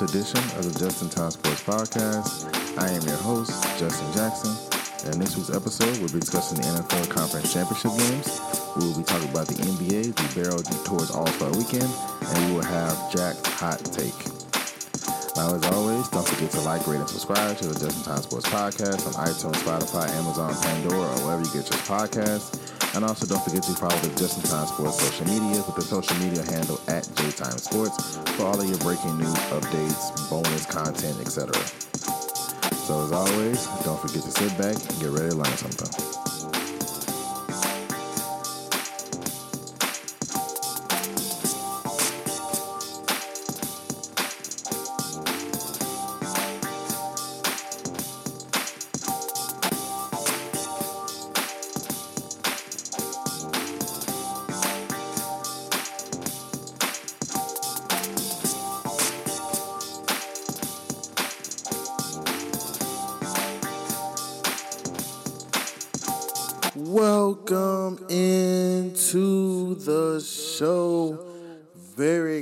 Newest edition of the Justin Time Sports Podcast. I am your host, Justin Jackson. And in this week's episode, we'll be discussing the NFL Conference Championship games. We will be talking about the NBA, the barrel towards All Star Weekend, and we will have Jack's hot take. Now, as always, don't forget to like, rate, and subscribe to the Justin Time Sports Podcast on iTunes, Spotify, Amazon, Pandora, or wherever you get your podcasts. And also, don't forget to follow the Justin Time Sports social media with the social media handle at JTime Sports for all of your breaking news, updates, bonus content, etc. So, as always, don't forget to sit back and get ready to learn something.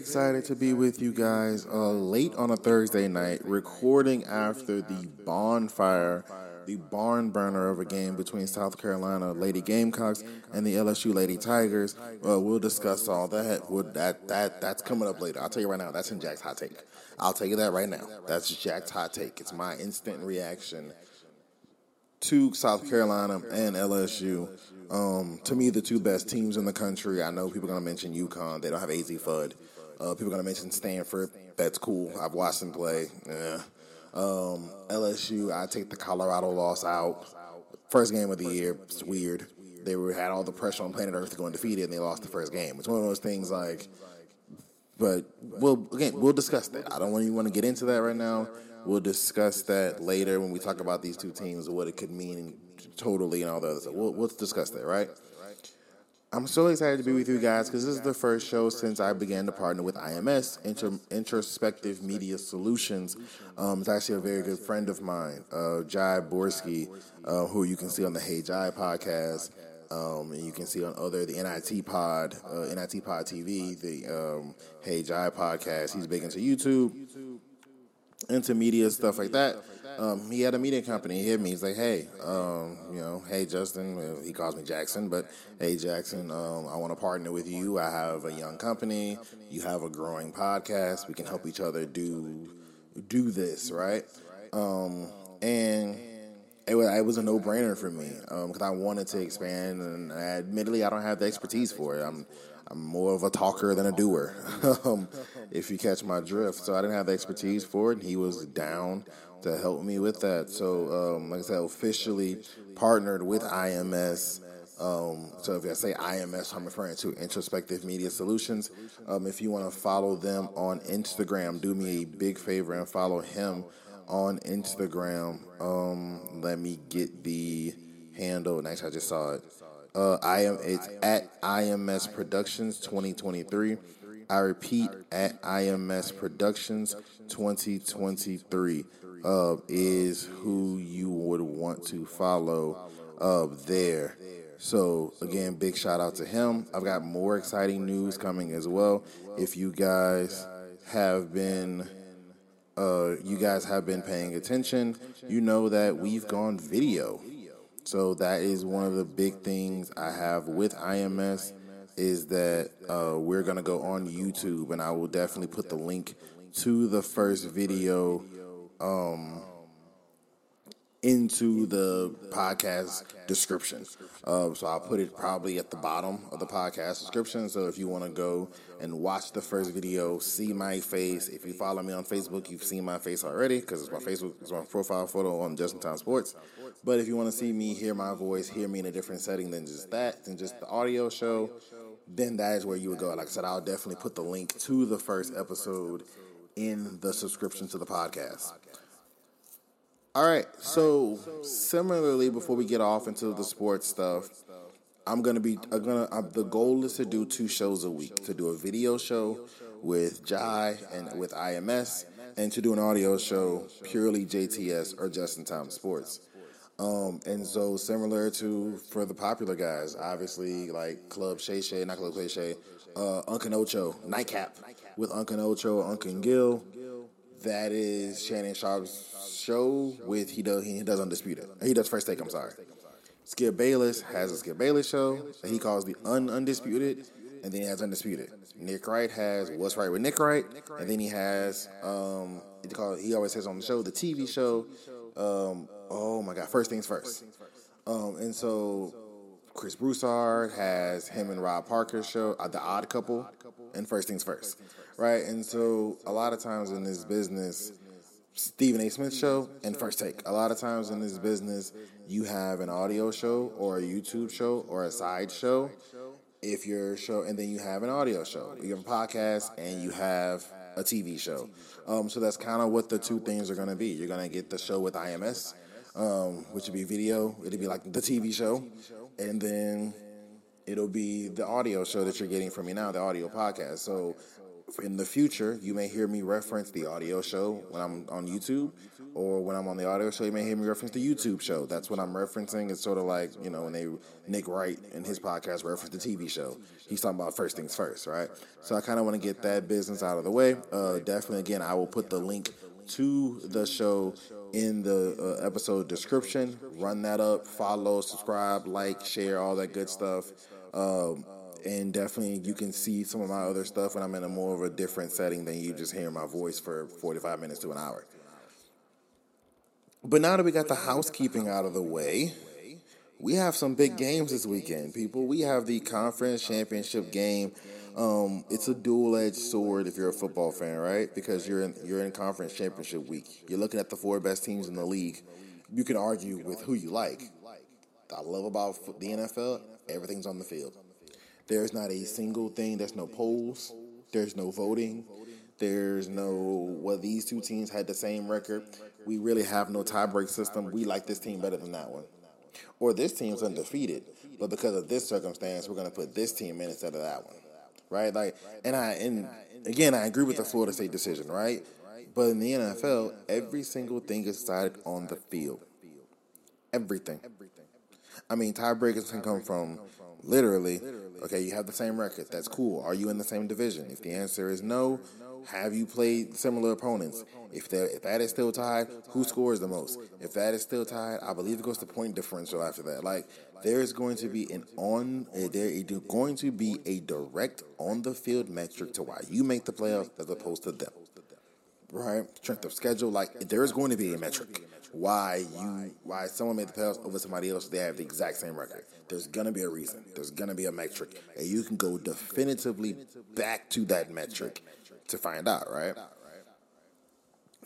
Excited to be with you guys uh, late on a Thursday night, recording after the bonfire, the barn burner of a game between South Carolina Lady Gamecocks and the LSU Lady Tigers. Uh, we'll discuss all that. We'll, that that that's coming up later. I'll tell you right now. That's in Jack's hot take. I'll tell you that right now. That's Jack's hot take. It's my instant reaction to South Carolina and LSU. Um, to me, the two best teams in the country. I know people are going to mention UConn. They don't have Azzi Fudd. Uh, people are going to mention Stanford. That's cool. I've watched them play. Yeah. Um, LSU, I take the Colorado loss out. First game of the year. It's weird. They were had all the pressure on planet Earth to go undefeated, and they lost the first game. It's one of those things like. But we'll again we'll discuss that. I don't you want to get into that right now. We'll discuss that later when we talk about these two teams, and what it could mean totally, and all the other stuff. We'll, we'll discuss that, right? I'm so excited to be with you guys because this is the first show since I began to partner with IMS, Inter- Introspective Media Solutions. Um, it's actually a very good friend of mine, uh, Jai Borski, uh, who you can see on the Hey Jai podcast. Um, and you can see on other the NIT Pod, uh, NIT Pod TV, the um, Hey Jai podcast. He's big into YouTube into media stuff like that. Um, he had a media company. He hit me. He's like, "Hey, um, you know, hey Justin." He calls me Jackson, but hey Jackson, um, I want to partner with you. I have a young company. You have a growing podcast. We can help each other do do this, right? Um, and it was, it was a no brainer for me because um, I wanted to expand, and I, admittedly, I don't have the expertise for it. I'm I'm more of a talker than a doer, um, if you catch my drift. So I didn't have the expertise for it, and he was down to help me with that. So, um, like I said, officially partnered with IMS. Um, so if I say IMS, I'm referring to Introspective Media Solutions. Um, if you want to follow them on Instagram, do me a big favor and follow him on Instagram. Um, let me get the handle. Next, I just saw it. Uh, I am it's at IMS Productions 2023. I repeat, at IMS Productions 2023 uh, is who you would want to follow there. So again, big shout out to him. I've got more exciting news coming as well. If you guys have been uh, you guys have been paying attention, you know that we've gone video. So that is one of the big things I have with IMS is that uh, we're gonna go on YouTube, and I will definitely put the link to the first video um, into the podcast description. Uh, so I'll put it probably at the bottom of the podcast description. So if you want to go and watch the first video, see my face. If you follow me on Facebook, you've seen my face already because it's my Facebook, it's my profile photo on Justin Time Sports. But if you want to see me, hear my voice, hear me in a different setting than just that, than just the audio show, then that is where you would go. Like I said, I'll definitely put the link to the first episode in the subscription to the podcast. All right. So similarly, before we get off into the sports stuff, I'm gonna be I'm gonna I'm, the goal is to do two shows a week. To do a video show with Jai and with IMS, and to do an audio show purely JTS or Just in Time Sports. Um, and so similar to for the popular guys, obviously like Club Shay Shay, not Club Shay Shay, uh, Uncle Ocho Nightcap with Uncle Ocho, Uncle Gil. That is Shannon Sharpe's show with he does he does Undisputed. He does First Take. I'm sorry. Skip Bayless has a Skip Bayless show that he calls the Un Undisputed, and then he has Undisputed. Nick Wright has What's Right with Nick Wright, and then he has um he, call, he always says on the show the TV show. Um, oh my God, First Things First. Um, and so Chris Broussard has him and Rob Parker's show, uh, The Odd Couple, and First Things First, right? And so a lot of times in this business, Stephen A. Smith show and First Take. A lot of times in this business, you have an audio show or a YouTube show or a side show. If your show, and then you have an audio show, you have a podcast, and you have a TV show. Um, so that's kind of what the two things are going to be. You're going to get the show with IMS, um, which would be video. It'll be like the TV show, and then it'll be the audio show that you're getting from me now, the audio podcast. So in the future, you may hear me reference the audio show when I'm on YouTube, or when I'm on the audio show, you may hear me reference the YouTube show. That's what I'm referencing. It's sort of like you know when they Nick Wright in his podcast referenced the TV show. He's talking about first things first, right? So I kind of want to get that business out of the way. Uh, definitely, again, I will put the link to the show in the uh, episode description. Run that up, follow, subscribe, like, share, all that good stuff. Um, and definitely you can see some of my other stuff when I'm in a more of a different setting than you just hearing my voice for 45 minutes to an hour. But now that we got the housekeeping out of the way, we have some big games this weekend, people. We have the conference championship game. Um, it's a dual-edged sword if you're a football fan, right? Because you're in you're in conference championship week. You're looking at the four best teams in the league. You can argue with who you like. I love about the NFL, everything's on the field. There's not a single thing. There's no polls. There's no voting. There's no well. These two teams had the same record. We really have no tiebreak system. We like this team better than that one, or this team's undefeated. But because of this circumstance, we're going to put this team in instead of that one, right? Like, and I and again, I agree with the Florida State decision, right? But in the NFL, every single thing is decided on the field. Everything. I mean, tiebreakers can come from literally, okay, you have the same record. That's cool. Are you in the same division? If the answer is no, have you played similar opponents? If that if that is still tied, who scores the most? If that is still tied, I believe it goes to point differential after that. Like there is going to be an on eh, there is going to be a direct on the field metric to why you make the playoffs as opposed to them. Right? Strength of schedule, like there is going to be a metric why you why someone made the playoffs over somebody else. They have the exact same record. There's gonna be a reason. There's gonna be a metric, and you can go definitively back to that metric to find out, right?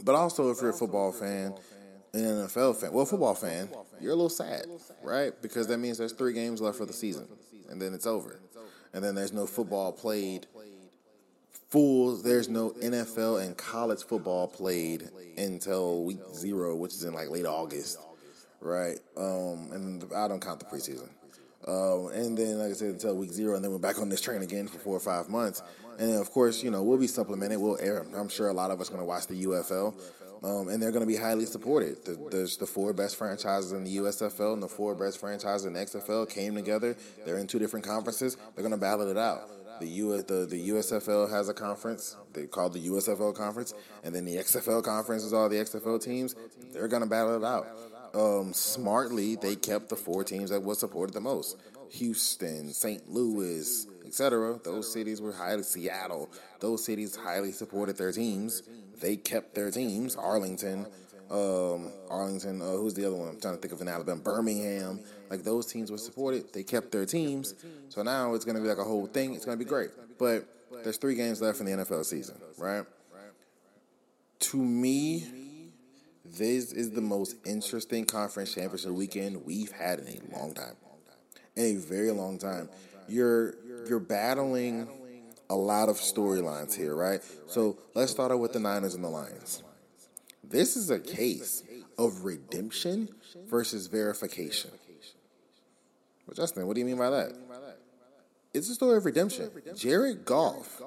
But also, if you're a football fan, an NFL fan, well, football fan, you're a little sad, right? Because that means there's three games left for the season, and then it's over, and then there's no football played. Full, there's no NFL and college football played until week zero, which is in like late August, right? Um, and I don't count the preseason. Um, and then, like I said, until week zero, and then we're back on this train again for four or five months. And of course, you know, we'll be supplemented. We'll air. I'm sure a lot of us are going to watch the UFL, um, and they're going to be highly supported. The, there's the four best franchises in the USFL and the four best franchises in the XFL came together. They're in two different conferences. They're going to battle it out. The, U, the the USFL has a conference. They call the USFL conference, and then the XFL conference is all the XFL teams. They're to battle it out. Um, smartly, they kept the four teams that was supported the most: Houston, St. Louis, etc. Those cities were highly Seattle. Those cities highly supported their teams. They kept their teams. Arlington, um, Arlington. Uh, who's the other one? I'm trying to think of in Alabama. Birmingham. Like those teams were supported. They kept their teams. So now it's going to be like a whole thing. It's going to be great. But there's three games left in the NFL season, right? To me, this is the most interesting conference championship weekend we've had in a long time. In a very long time. You're you're battling a lot of storylines here, right? So let's start out with the Niners and the Lions. This is a case of redemption versus verification. Well, Justin, what do you mean by that? It's a story of redemption. Jared Goff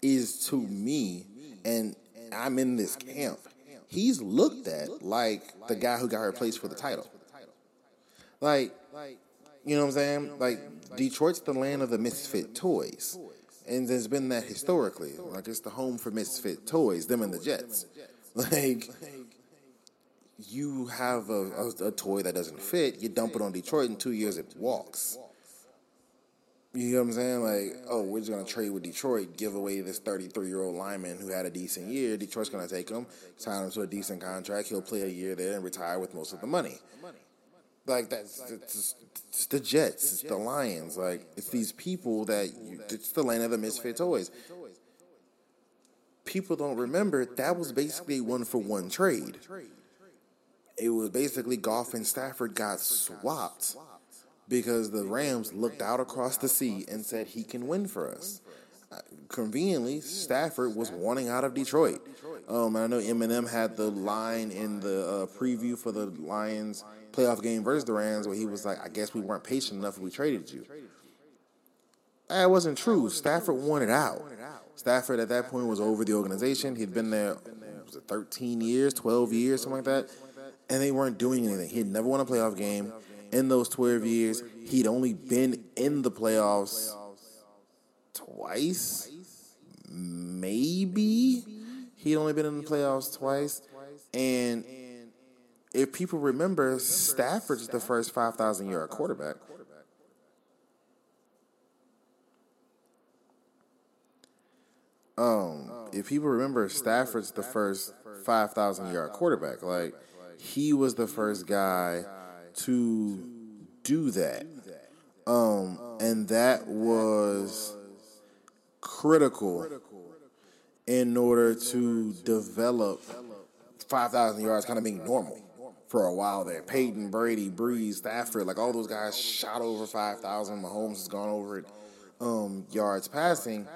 is to me, and I'm in this camp. He's looked at like the guy who got replaced for the title. Like, you know what I'm saying? Like Detroit's the land of the misfit toys. and there's been that historically. Like it's the home for misfit toys, them and the Jets. Like you have a, a, a toy that doesn't fit, you dump it on Detroit. In two years, it walks. You know what I'm saying? Like, oh, we're just gonna trade with Detroit, give away this 33 year old lineman who had a decent year. Detroit's gonna take him, sign him to a decent contract. He'll play a year there and retire with most of the money. Like that's it's, the Jets, it's the Lions. Like it's these people that you, it's the land of the misfit toys. People don't remember that was basically one for one trade. It was basically Goff and Stafford got swapped because the Rams looked out across the sea and said he can win for us. Uh, conveniently, Stafford was wanting out of Detroit. Um, I know Eminem had the line in the uh, preview for the Lions playoff game versus the Rams where he was like, "I guess we weren't patient enough. We traded you." That wasn't true. Stafford wanted out. Stafford at that point was over the organization. He'd been there was it 13 years, 12 years, something like that, and they weren't doing anything. He'd never won a playoff game in those 12 years. He'd only been in the playoffs twice, maybe. He'd only been in the playoffs twice, and if people remember, Stafford's the first 5,000 yard quarterback. Um, if people remember, Stafford's the first 5,000 yard quarterback. Like, he was the first guy to do that. Um, and that was critical in order to develop 5,000 yards kind of being normal for a while there. Peyton, Brady, Brees, Stafford, like all those guys shot over 5,000. Mahomes has gone over it um, yards passing.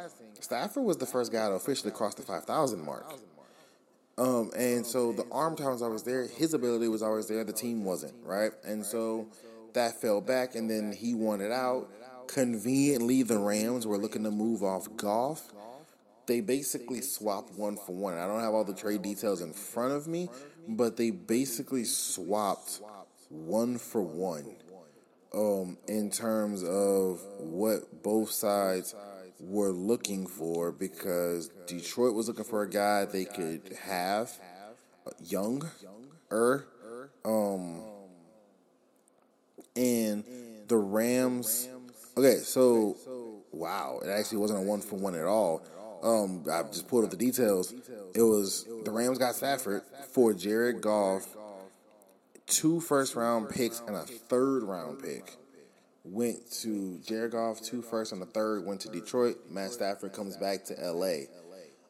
Stafford was the first guy to officially cross the 5,000 mark. Um, and so the arm talent was always there. His ability was always there. The team wasn't, right? And so that fell back, and then he wanted out. Conveniently, the Rams were looking to move off Goff. They basically swapped one for one. I don't have all the trade details in front of me, but they basically swapped one for one um, in terms of what both sides were looking for because Detroit was looking for a guy they could have young, er, um, and the Rams. Okay, so wow, it actually wasn't a one for one at all. Um, I just pulled up the details. It was the Rams got Stafford for Jared Goff, two first round picks and a third round pick. Went to Jared two first and the third. Went to Detroit. Matt Stafford comes back to L.A.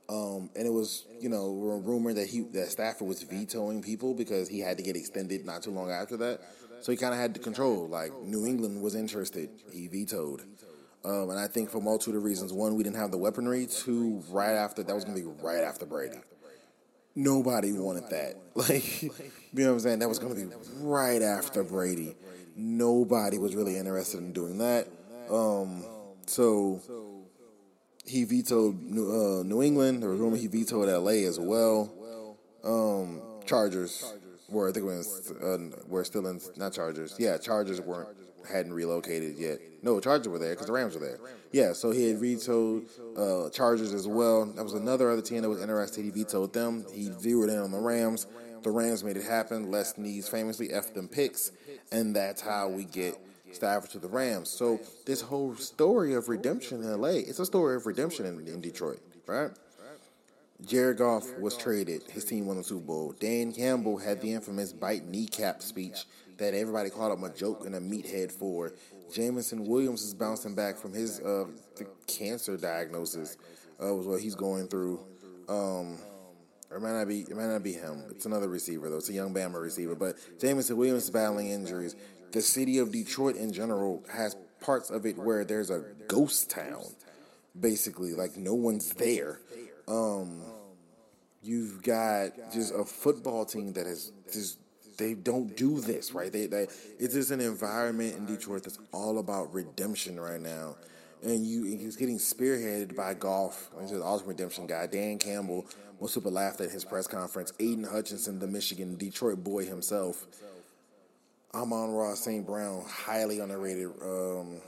Um, and it was, you know, a rumor that he that Stafford was vetoing people because he had to get extended not too long after that. So he kind of had to control. Like New England was interested, he vetoed. Um, and I think for multitude of reasons. One, we didn't have the weaponry. Two, right after that was going to be right after Brady. Nobody wanted that. Like, you know what I'm saying? That was going to be right after Brady. Nobody was really interested in doing that. Um, so he vetoed New, uh, New England. There was rumor he vetoed LA as well. Um, Chargers were I think we're, uh, we're still in not Chargers. Yeah, Chargers weren't hadn't relocated yet. No, Chargers were there because the Rams were there. Yeah, so he had vetoed uh, Chargers as well. That was another other team that was interested. He vetoed them. He zeroed in on the Rams. The Rams made it happen. Les Snead famously f them picks, and that's how we get Stafford to the Rams. So this whole story of redemption in LA, it's a story of redemption in, in Detroit, right? Jared Goff was traded. His team won the Super Bowl. Dan Campbell had the infamous bite kneecap speech that everybody called him a joke and a meathead for. Jameson Williams is bouncing back from his uh, cancer diagnosis. Uh, was what he's going through. Um, or it might not be. It might not be him. It's another receiver though. It's a young Bama receiver. But Jameson Williams is battling injuries. The city of Detroit in general has parts of it where there's a ghost town, basically. Like no one's there. Um, you've got just a football team that is just they don't do this right. They, they it's just an environment in Detroit that's all about redemption right now, and you he's getting spearheaded by Goff. He's an awesome redemption guy. Dan Campbell was super laughed at his press conference. Aidan Hutchinson, the Michigan Detroit boy himself. Amon-Ra St. Brown, highly underrated um,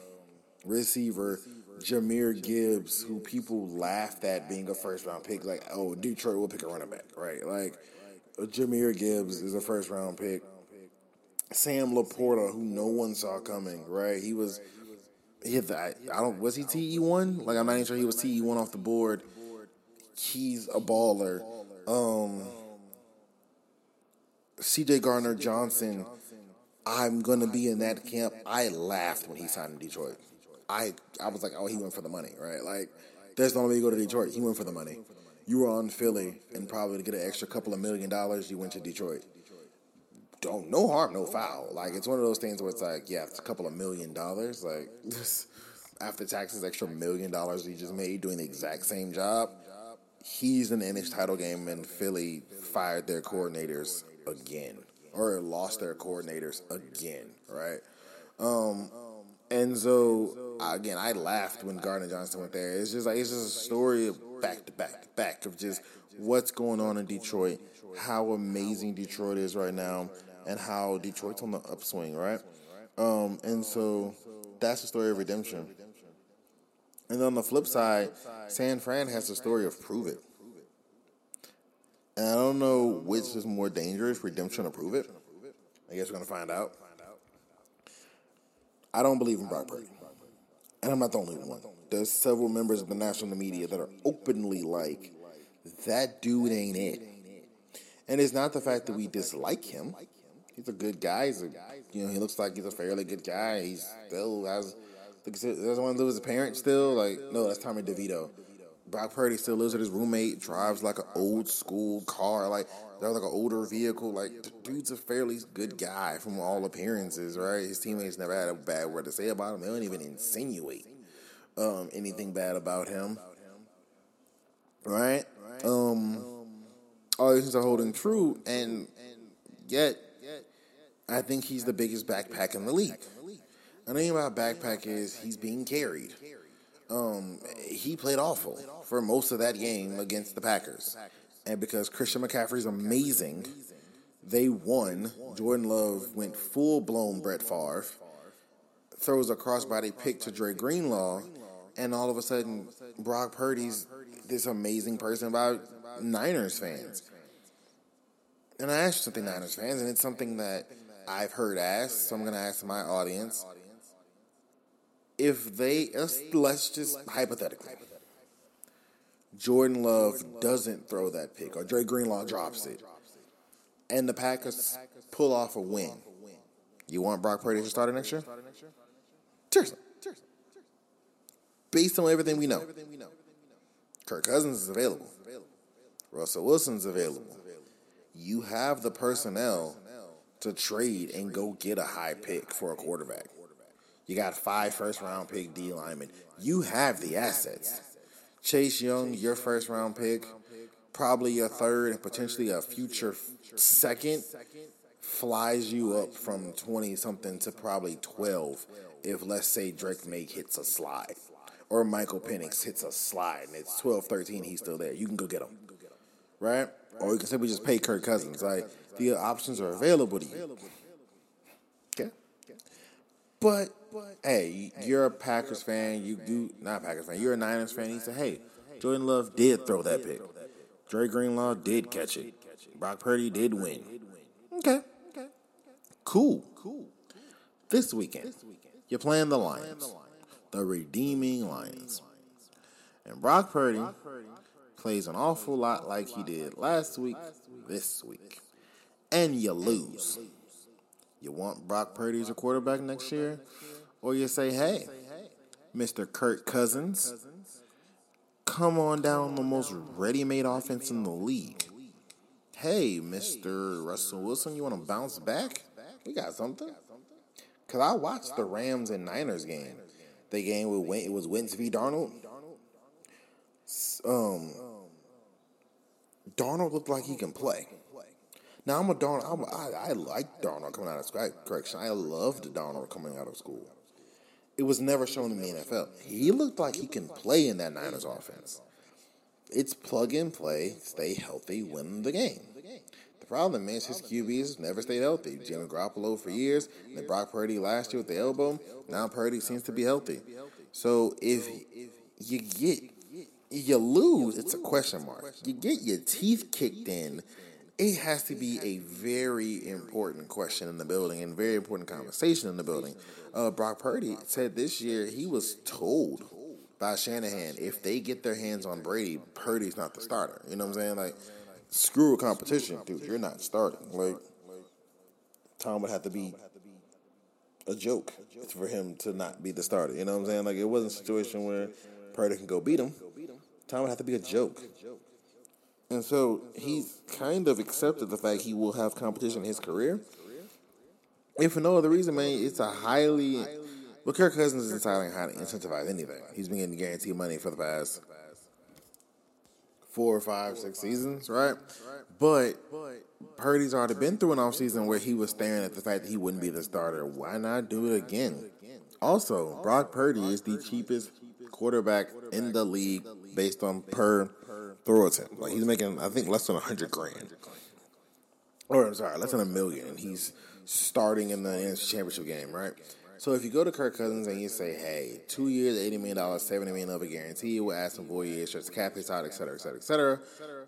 receiver Jahmyr Gibbs, who people laughed at being a first round pick, like, oh, Detroit will pick a running back, right? Like, Jahmyr Gibbs is a first round pick. Sam LaPorta, who no one saw coming, right? He was, he had the, I, don't, was he TE one? Like, I'm not even sure he was TE one off the board. He's a baller. Um, CJ Gardner Johnson, I'm gonna be in that camp. I laughed when he signed in Detroit. I I was like, oh, he went for the money, right? Like, there's no way you go to Detroit. He went for the money. You were on Philly, and probably to get an extra couple of million dollars, you went to Detroit. Don't no harm, no foul. Like it's one of those things where it's like, yeah, it's a couple of million dollars. Like after taxes, extra million dollars you just made doing the exact same job. He's in the NH title game, and Philly fired their coordinators again, or lost their coordinators again, right? Um, and so again, I laughed when Gardner Johnson went there. It's just like it's just a story of back to back to back of just what's going on in Detroit, how amazing Detroit is right now, and how Detroit's on the upswing, right? Um, and so that's the story of redemption. And then on the flip side, San Fran has the story of prove it. And I don't know which is more dangerous, redemption or prove it. I guess we're gonna find out. I don't believe in Brock Purdy. And I'm not the only one. There's several members of the national media that are openly like, that dude ain't it. And it's not the fact that we dislike him. He's a good guy. He's a, you know, he looks like he's a fairly good guy. He still has, want to lose his parents still. Like, no, that's Tommy DeVito. Brock Purdy still lives with his roommate, drives like an old school car, like that was like an older vehicle. Like the dude's a fairly good guy from all appearances, right? His teammates never had a bad word to say about him. They don't even insinuate um, anything bad about him, right? Um, all these things are holding true, and yet I think he's the biggest backpack in the league. The thing about backpack is he's being carried. Um, he played awful for most of that game against the Packers. And because Christian McCaffrey's amazing, they won. Jordan Love went full blown Brett Favre, throws a crossbody pick to Dre Greenlaw, and all of a sudden, Brock Purdy's this amazing person about Niners fans. And I asked something Niners fans, and it's something that I've heard asked, so I'm going to ask my audience. If they, let's, let's just hypothetically, Jordan Love doesn't throw that pick, or Dre Greenlaw drops it, and the Packers pull off a win, you want Brock Purdy to start next year? Seriously. Based on everything we know, Kirk Cousins is available. Russell Wilson's available. You have the personnel to trade and go get a high pick for a quarterback. You got five first round pick D linemen. You have the assets. Chase Young, your first round pick, probably your third and potentially a future second, flies you up from 20 something to probably 12 if, let's say, Drake Maye hits a slide or Michael Penix hits a slide and it's 12 13, he's still there. You can go get him. Right? Or you can simply just pay Kirk Cousins. Like, the options are available to you. Okay? But hey, you're a Packers fan. You do not Packers fan. You're a Niners fan. He said, "Hey, Jordan Love did throw that pick. Dre Greenlaw did catch it. Brock Purdy did win. Okay, okay, cool. Cool. This weekend, you're playing the Lions, the redeeming Lions, and Brock Purdy plays an awful lot like he did last week. This week, and you lose. You want Brock Purdy as a quarterback next year? Or you say, hey, Mr. Kirk Cousins, come on down the most ready made offense in the league. Hey, Mr. Russell Wilson, you want to bounce back? We got something. Because I watched the Rams and Niners game. The game with it was Wentz v. Darnold. Um, Darnold looked like he can play. Now I'm a Darnold. I'm a, I, I like Darnold coming out of school. Correction, I loved Darnold coming out of school. It was never shown in the NFL. He looked like he can play in that Niners offense. It's plug and play, stay healthy, win the game. The problem is his QBs never stayed healthy. Jimmy Garoppolo for years, and then Brock Purdy last year with the elbow. Now Purdy seems to be healthy. So if you get you lose, it's a question mark. You get your teeth kicked in. It has to be a very important question in the building and very important conversation in the building. Uh, Brock Purdy said this year he was told by Shanahan if they get their hands on Brady, Purdy's not the starter. You know what I'm saying? Like, screw a competition, dude. You're not starting. Like, Tom would have to be a joke for him to not be the starter. You know what I'm saying? Like, it wasn't a situation where Purdy can go beat him. Tom would have to be a joke. And so he's kind of accepted the fact he will have competition in his career. If for no other reason, man, it's a highly. Well, Kirk Cousins is deciding how to incentivize anything. He's been getting guaranteed money for the past four or five, six seasons, right? But Purdy's already been through an offseason where he was staring at the fact that he wouldn't be the starter. Why not do it again? Also, Brock Purdy is the cheapest quarterback in the league based on per throw attempt. Like he's making, I think, less than a hundred grand. Or I'm sorry, less than a million, and he's starting in the NFC Championship game, right? So if you go to Kirk Cousins and you say, "Hey, two years, eighty million dollars, seventy million of a guarantee, we'll add some four years, stretch the cap hits out, et cetera, et cetera, et cetera,"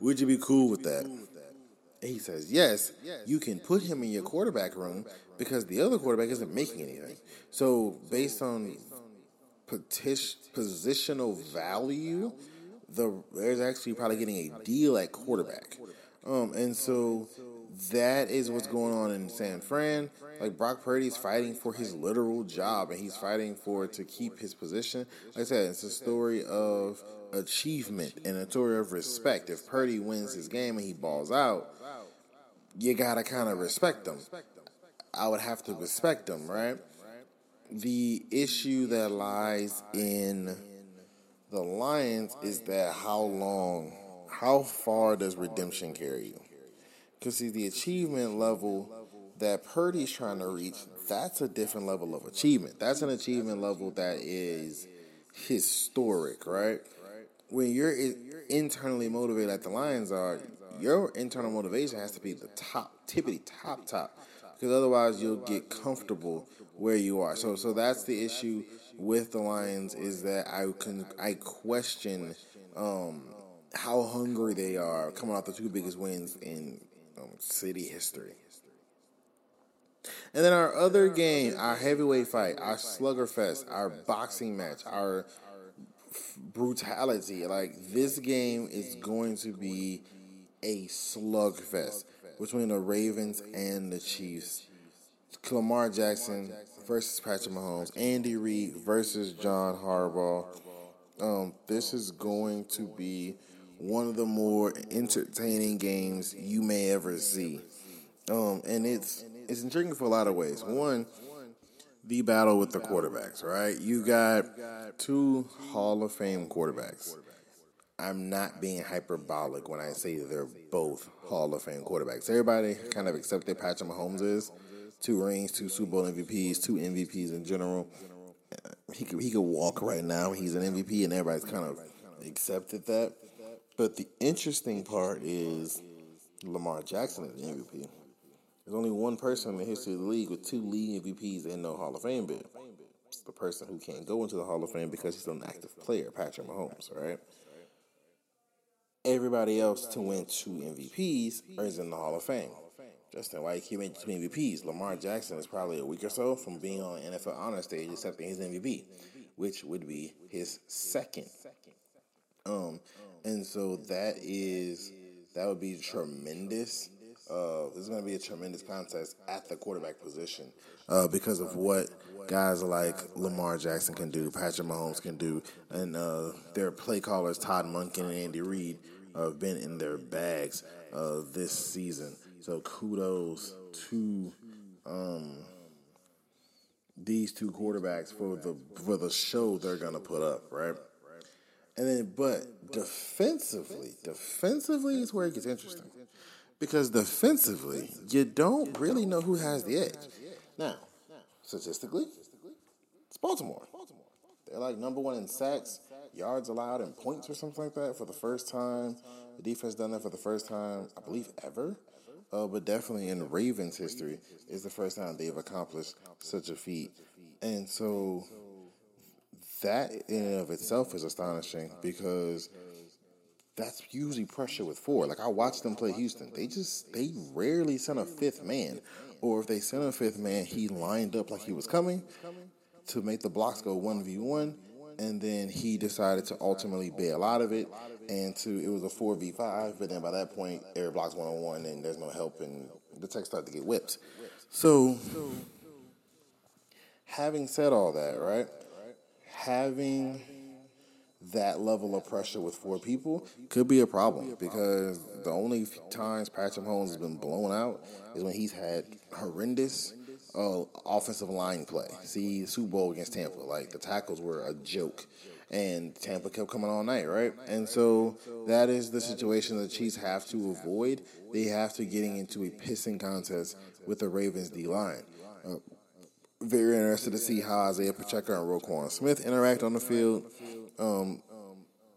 would you be cool with that? And he says, "Yes, you can put him in your quarterback room because the other quarterback isn't making anything. So based on positional value, the there's actually probably getting a deal at quarterback. Um, and so that is what's going on in San Fran. Like Brock Purdy's fighting for his literal job, and he's fighting for to keep his position. Like I said, it's a story of achievement and a story of respect. If Purdy wins his game and he balls out, you gotta kind of respect him. I would have to respect him, right? The issue that lies in the Lions is that how long, how far does redemption carry you? Because see, the achievement level that Purdy's trying to reach, that's a different level of achievement. That's an achievement level that is historic, right? When you're internally motivated like the Lions are, your internal motivation has to be the top, tippity top, top, because otherwise you'll get comfortable where you are. So, so that's the issue with the Lions is that I can I question um, how hungry they are coming off the two biggest wins in um, city history. And then our other game, our heavyweight fight, our sluggerfest, our boxing match, our brutality. Like this game is going to be a slugfest between the Ravens and the Chiefs. Lamar Jackson versus Patrick Mahomes, Andy Reid versus John Harbaugh. Um, this is going to be one of the more entertaining games you may ever see. Um, and it's it's intriguing for a lot of ways. One, the battle with the quarterbacks, right? You got two Hall of Fame quarterbacks. I'm not being hyperbolic when I say they're both Hall of Fame quarterbacks. Everybody kind of accepted Patrick Mahomes is two rings, two Super Bowl MVPs, two MVPs in general. He could he could walk right now. He's an MVP, and everybody's kind of accepted that. But the interesting part is Lamar Jackson is the MVP. There's only one person in the history of the league with two league MVPs and no Hall of Fame bid. It's the person who can't go into the Hall of Fame because he's an active player, Patrick Mahomes, right? Everybody else to win two MVPs is in the Hall of Fame. Justin White, he made two MVPs. Lamar Jackson is probably a week or so from being on the NFL honor stage accepting his MVP, which would be his second. Um, and so that is that would be tremendous. Uh, this is going to be a tremendous contest at the quarterback position uh, because of what guys like Lamar Jackson can do, Patrick Mahomes can do, and uh, their play callers Todd Monken and Andy Reid have been in their bags uh, this season. So kudos to um, these two quarterbacks for the for the show they're gonna put up, right? And then, but defensively, defensively is where it gets interesting because defensively, you don't really know who has the edge. Now, statistically, it's Baltimore. They're like number one in sacks, yards allowed, and points or something like that for the first time. The defense done that for the first time, I believe, ever uh, but definitely in Ravens history it's the first time they've accomplished such a feat. And so that in and of itself is astonishing because that's usually pressure with four. Like I watched them play Houston. They just they rarely sent a fifth man. Or if they sent a fifth man, he lined up like he was coming to make the blocks go one v one. And then he decided to ultimately bail out of it, and to it was a four v five. But then by that point, air blocks one on one, and there's no help, and the Tech start to get whipped. So, having said all that, right? Having that level of pressure with four people could be a problem because the only times Patrick Mahomes has been blown out is when he's had horrendous uh, offensive line play. See, Super Bowl against Tampa, like the tackles were a joke. And Tampa kept coming all night, right? And so that is the situation the Chiefs have to avoid. They have to getting into a pissing contest with the Ravens D line. Uh, very interested to see how Isaiah Pacheco and Roquan Smith interact on the field. Um,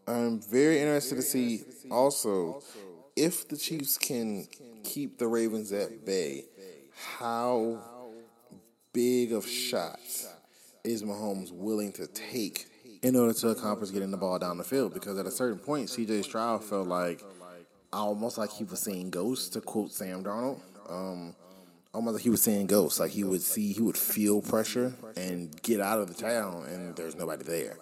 I'm very interested to see also if the Chiefs can keep the Ravens at bay, how big of shots is Mahomes willing to take in order to accomplish getting the ball down the field? Because at a certain point, CJ Stroud felt like almost like he was seeing ghosts, to quote Sam Darnold. Um, almost like he was seeing ghosts. Like he would see, he would feel pressure and get out of the town, and there's nobody there.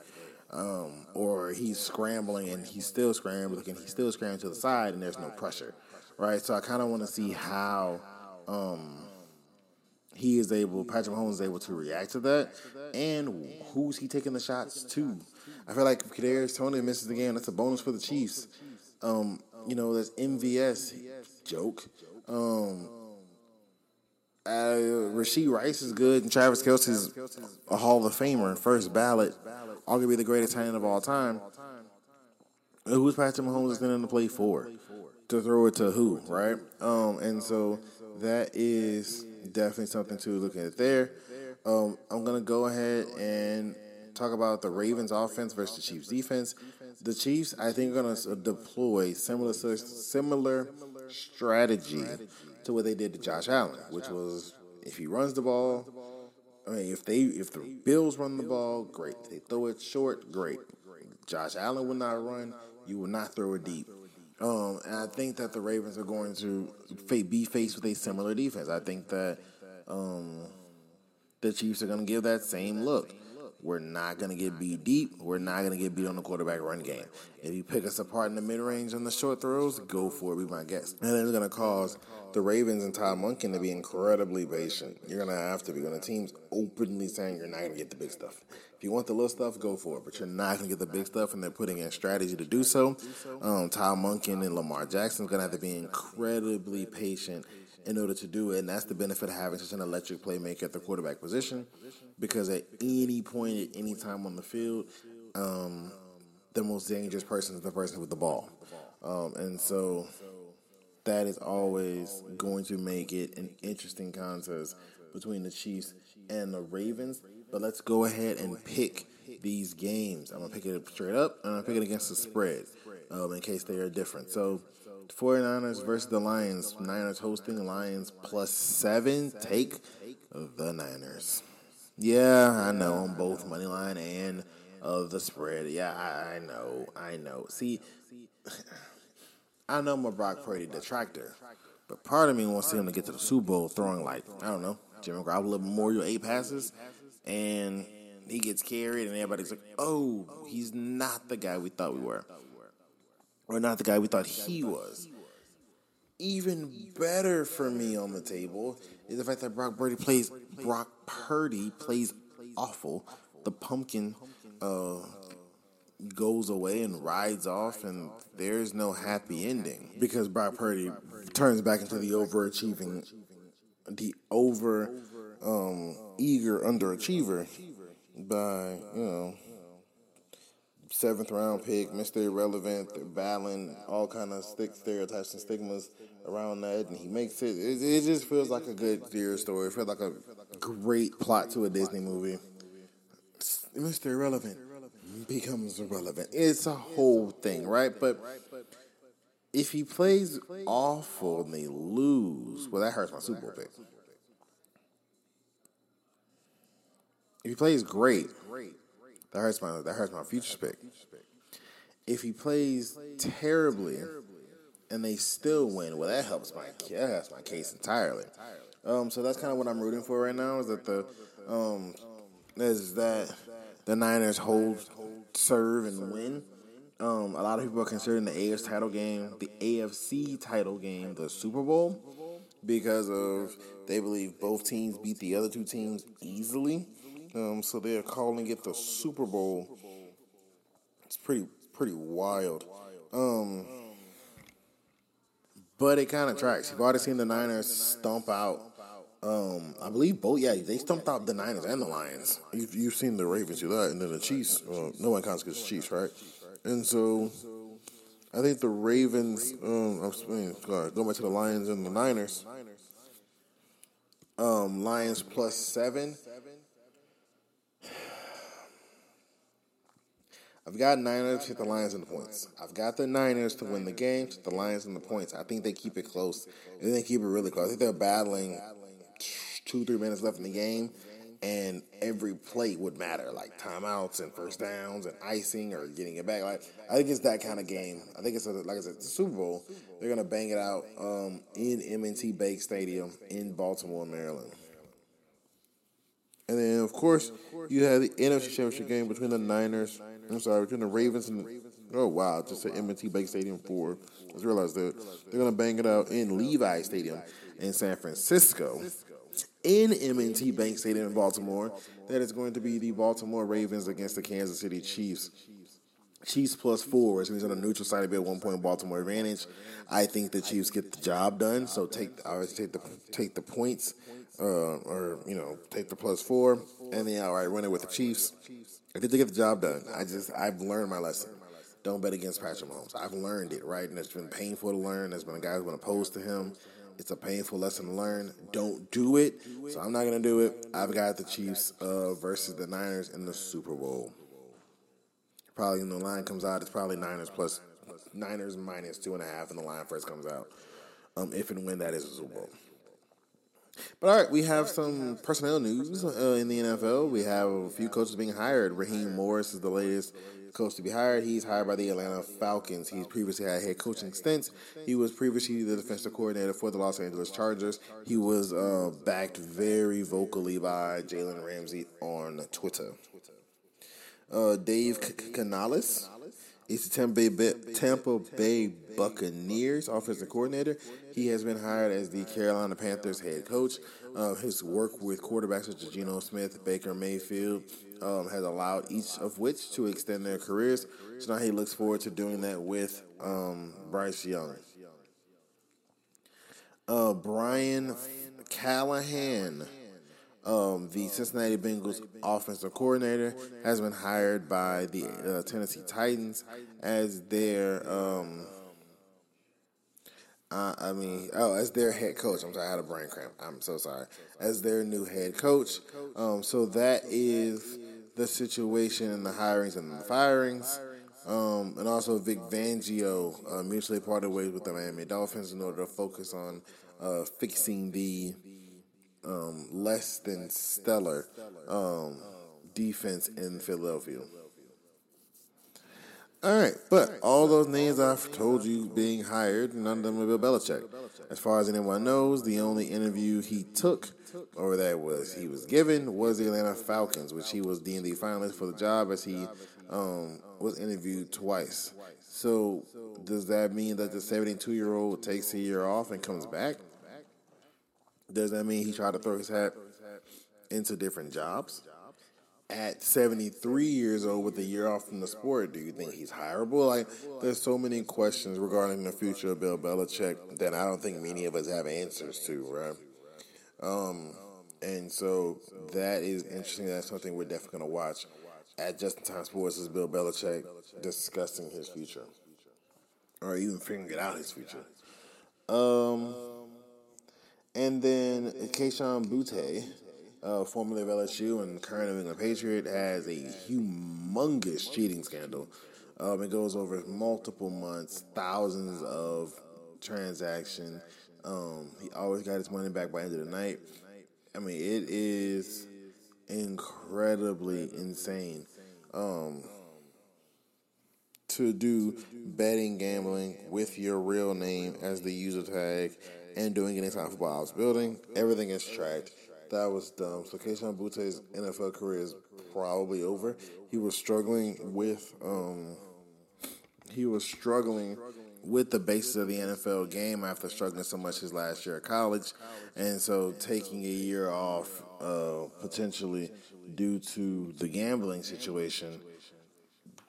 Um, or he's scrambling and he's still scrambling and he's still scrambling to the side, and there's no pressure, right? So I kind of want to see how um, he is able, Patrick Mahomes is able to react to that, and who's he taking the shots to? I feel like if Kadarius Toney misses the game, that's a bonus for the Chiefs. Um, you know, that's MVS joke. Um, uh, Rashee Rice is good, and Travis Kelce's a Hall of Famer, first ballot, arguably the greatest talent of all time. Who's Patrick Mahomes is going to play for? To throw it to who, right? Um, and so that is definitely something to look at there. Um, I'm to go ahead and talk about the Ravens offense versus the Chiefs defense. The Chiefs, I think, are to deploy similar similar strategy to what they did to Josh Allen, which was if he runs the ball, I mean, if they if the Bills run the ball, great. They throw it short, great. Josh Allen will not run. You will not throw it deep. Um, and I think that the Ravens are going to be faced with a similar defense. I think that um, the Chiefs are going to give that same look. We're not going to get beat deep. We're not going to get beat on the quarterback run game. If you pick us apart in the mid range on the short throws, go for it, be my guess. And it's going to cause the Ravens and Todd Monken to be incredibly patient. You're going to have to be. When the team's openly saying you're not going to get the big stuff. If you want the little stuff, go for it. But you're not going to get the big stuff, and they're putting in strategy to do so. Um, Todd Monken and Lamar Jackson's going to have to be incredibly patient in order to do it. And that's the benefit of having such an electric playmaker at the quarterback position because at any point, at any time on the field, um, the most dangerous person is the person with the ball. Um, and so that is always going to make it an interesting contest between the Chiefs and the Ravens. But let's go ahead and pick these games. I'm going to pick it straight up, and I'm going to pick it against the spread um, in case they are different. So 49ers versus the Lions. Niners hosting Lions plus seven. Take the Niners. Yeah, I know. On both money line and of the spread. Yeah, I, I know. I know. See, I know I'm a Brock Purdy detractor, but part of me wants to see him to get to the Super Bowl throwing like I don't know Jimmy Garoppolo Memorial eight passes, and he gets carried, and everybody's like, "Oh, he's not the guy we thought we were." or not the guy we thought he was. Even better for me on the table is the fact that Brock Purdy plays Brock Purdy plays awful. The pumpkin uh, goes away and rides off, and there's no happy ending because Brock Purdy turns back into the overachieving, the over um, eager underachiever by you know seventh round pick, Mr. Irrelevant, battling all kind of stick stereotypes and stigmas around that, and he makes it, it. It, just feels like a good deer story. It feels like a great plot to a Disney movie. Mr. Irrelevant becomes irrelevant. It's a whole thing, right? But if he plays awful and they lose, well, that hurts my Super Bowl pick. If he plays great, That hurts my that hurts my future pick. If he plays terribly and they still win, well, that helps my that helps my case entirely. Um, so that's kind of what I'm rooting for right now. Is that the um, is that the Niners hold, serve, and win. Um, a lot of people are considering the AFC title game, the AFC title game, the Super Bowl, because of they believe both teams beat the other two teams easily. Um, so they're calling it the Super Bowl. It's pretty pretty wild. Um, but it kind of tracks. You've already seen the Niners stomp out. Um, I believe both. Yeah, they stumped out the Niners and the Lions. You've, you've seen the Ravens do that, and then the Chiefs. Well, no one counts against the Chiefs, right? And so, I think the Ravens. Um, I'm going back to the Lions and the Niners. Um, Lions plus seven. I've got Niners hit the Lions in the points. I've got the Niners to win the game, the Lions in the points. I think they keep it close. And they keep it really close. I think they're battling two, three minutes left in the game, and every play would matter, like timeouts and first downs and icing or getting it back. Like I think it's that kind of game. I think it's a, like I said, a Super Bowl. They're gonna bang it out um, in M&T Bank Stadium in Baltimore, Maryland. And then, of course, you had the NFC Championship game between the Niners. I'm sorry, between the Ravens and oh wow, just at M&T Bank Stadium for. Let's realize that they're gonna bang it out in Levi Stadium in San Francisco. In M&T Bank Stadium in Baltimore, that is going to be the Baltimore Ravens against the Kansas City Chiefs. Chiefs plus four, which means on a neutral side to be a one point Baltimore advantage. I think the Chiefs get the job done. So take always take the take the points uh, or you know take the plus four, and then outright run it with the Chiefs. I think they get the job done. I just I've learned my lesson. Don't bet against Patrick Mahomes. I've learned it, right? And it's been painful to learn. There's been a guy who's been opposed to him. It's a painful lesson to learn. Don't do it. So I'm not gonna do it. I've got the Chiefs uh, versus the Niners in the Super Bowl. Probably when the line comes out, it's probably Niners plus Niners minus two and a half, and the line first comes out. Um, if and when that is a Super Bowl. But all right, we have some personnel news uh, in the NFL. We have a few coaches being hired. Raheem Morris is the latest coach to be hired. He's hired by the Atlanta Falcons. He's previously had head coaching stints. He was previously the defensive coordinator for the Los Angeles Chargers. He was uh, backed very vocally by Jalen Ramsey on Twitter. Uh, Dave Canales is the Tampa Bay, Tampa Bay Buccaneers offensive coordinator. He has been hired as the Carolina Panthers head coach. Uh, his work with quarterbacks such as Geno Smith, Baker Mayfield, um, has allowed each of which to extend their careers. So now he looks forward to doing that with um, Bryce Young. Uh, Brian Callahan um, the Cincinnati Bengals offensive coordinator has been hired by the uh, Tennessee Titans as their, um, uh, I mean, oh, as their head coach. I'm sorry, I had a brain cramp. I'm so sorry. As their new head coach. Um, so that is the situation in the hirings and the firings. Um, and also Vic Fangio uh, mutually parted ways with the Miami Dolphins in order to focus on uh, fixing the um, less than stellar um, defense in Philadelphia. All right, but all those names I've told you being hired, none of them are Bill Belichick. As far as anyone knows, the only interview he took, or that was he was given, was the Atlanta Falcons, which he was D&D finalist for the job as he um, was interviewed twice. So does that mean that the 72 year old takes a year off and comes back? Does that mean he tried to throw his hat into different jobs? At 73 years old with a year off from the sport, do you think he's hireable? Like, there's so many questions regarding the future of Bill Belichick that I don't think many of us have answers to, right? Um, and so that is interesting. That's something we're definitely going to watch at Just in Time Sports is Bill Belichick discussing his future or even figuring out his future. Um, and then Kayshon Boutte, uh, formerly of LSU and current New England Patriot, has a humongous cheating scandal. Um, it goes over multiple months, thousands of transactions. Um, he always got his money back by the end of the night. I mean, it is incredibly insane. um, to do betting gambling with your real name as the user tag and doing it inside football ops building. Everything is tracked. That was dumb. So Kayshon Boutte's NFL career is probably over. He was struggling with um, he was struggling with the basis of the NFL game after struggling so much his last year at college, and so taking a year off uh, potentially due to the gambling situation.